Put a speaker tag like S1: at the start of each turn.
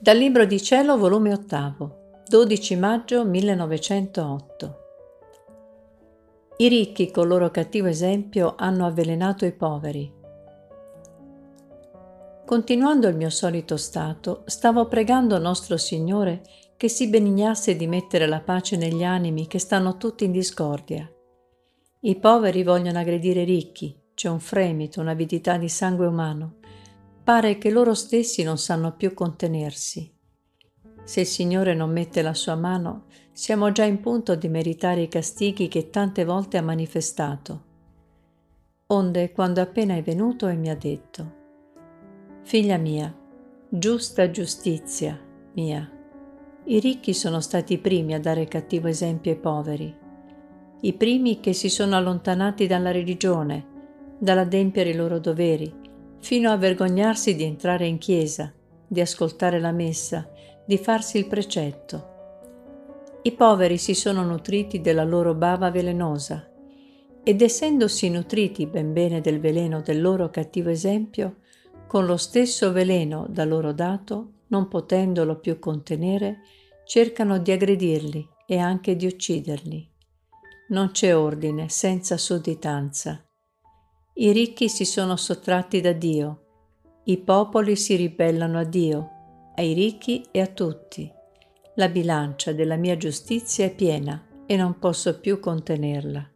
S1: Dal Libro di Cielo, volume 8, 12 maggio 1908. I ricchi, col loro cattivo esempio, hanno avvelenato i poveri. Continuando il mio solito stato, stavo pregando nostro Signore che si benignasse di mettere la pace negli animi che stanno tutti in discordia. I poveri vogliono aggredire i ricchi, c'è un fremito, un'avidità di sangue umano pare che loro stessi non sanno più contenersi. Se il Signore non mette la sua mano, siamo già in punto di meritare i castighi che tante volte ha manifestato. Onde, quando appena è venuto e mi ha detto, Figlia mia, giusta giustizia mia, i ricchi sono stati i primi a dare cattivo esempio ai poveri, i primi che si sono allontanati dalla religione, dall'adempiere i loro doveri, fino a vergognarsi di entrare in chiesa, di ascoltare la messa, di farsi il precetto. I poveri si sono nutriti della loro bava velenosa ed essendosi nutriti ben bene del veleno del loro cattivo esempio, con lo stesso veleno da loro dato, non potendolo più contenere, cercano di aggredirli e anche di ucciderli. Non c'è ordine senza sudditanza i ricchi si sono sottratti da Dio, i popoli si ribellano a Dio, ai ricchi e a tutti. La bilancia della mia giustizia è piena e non posso più contenerla.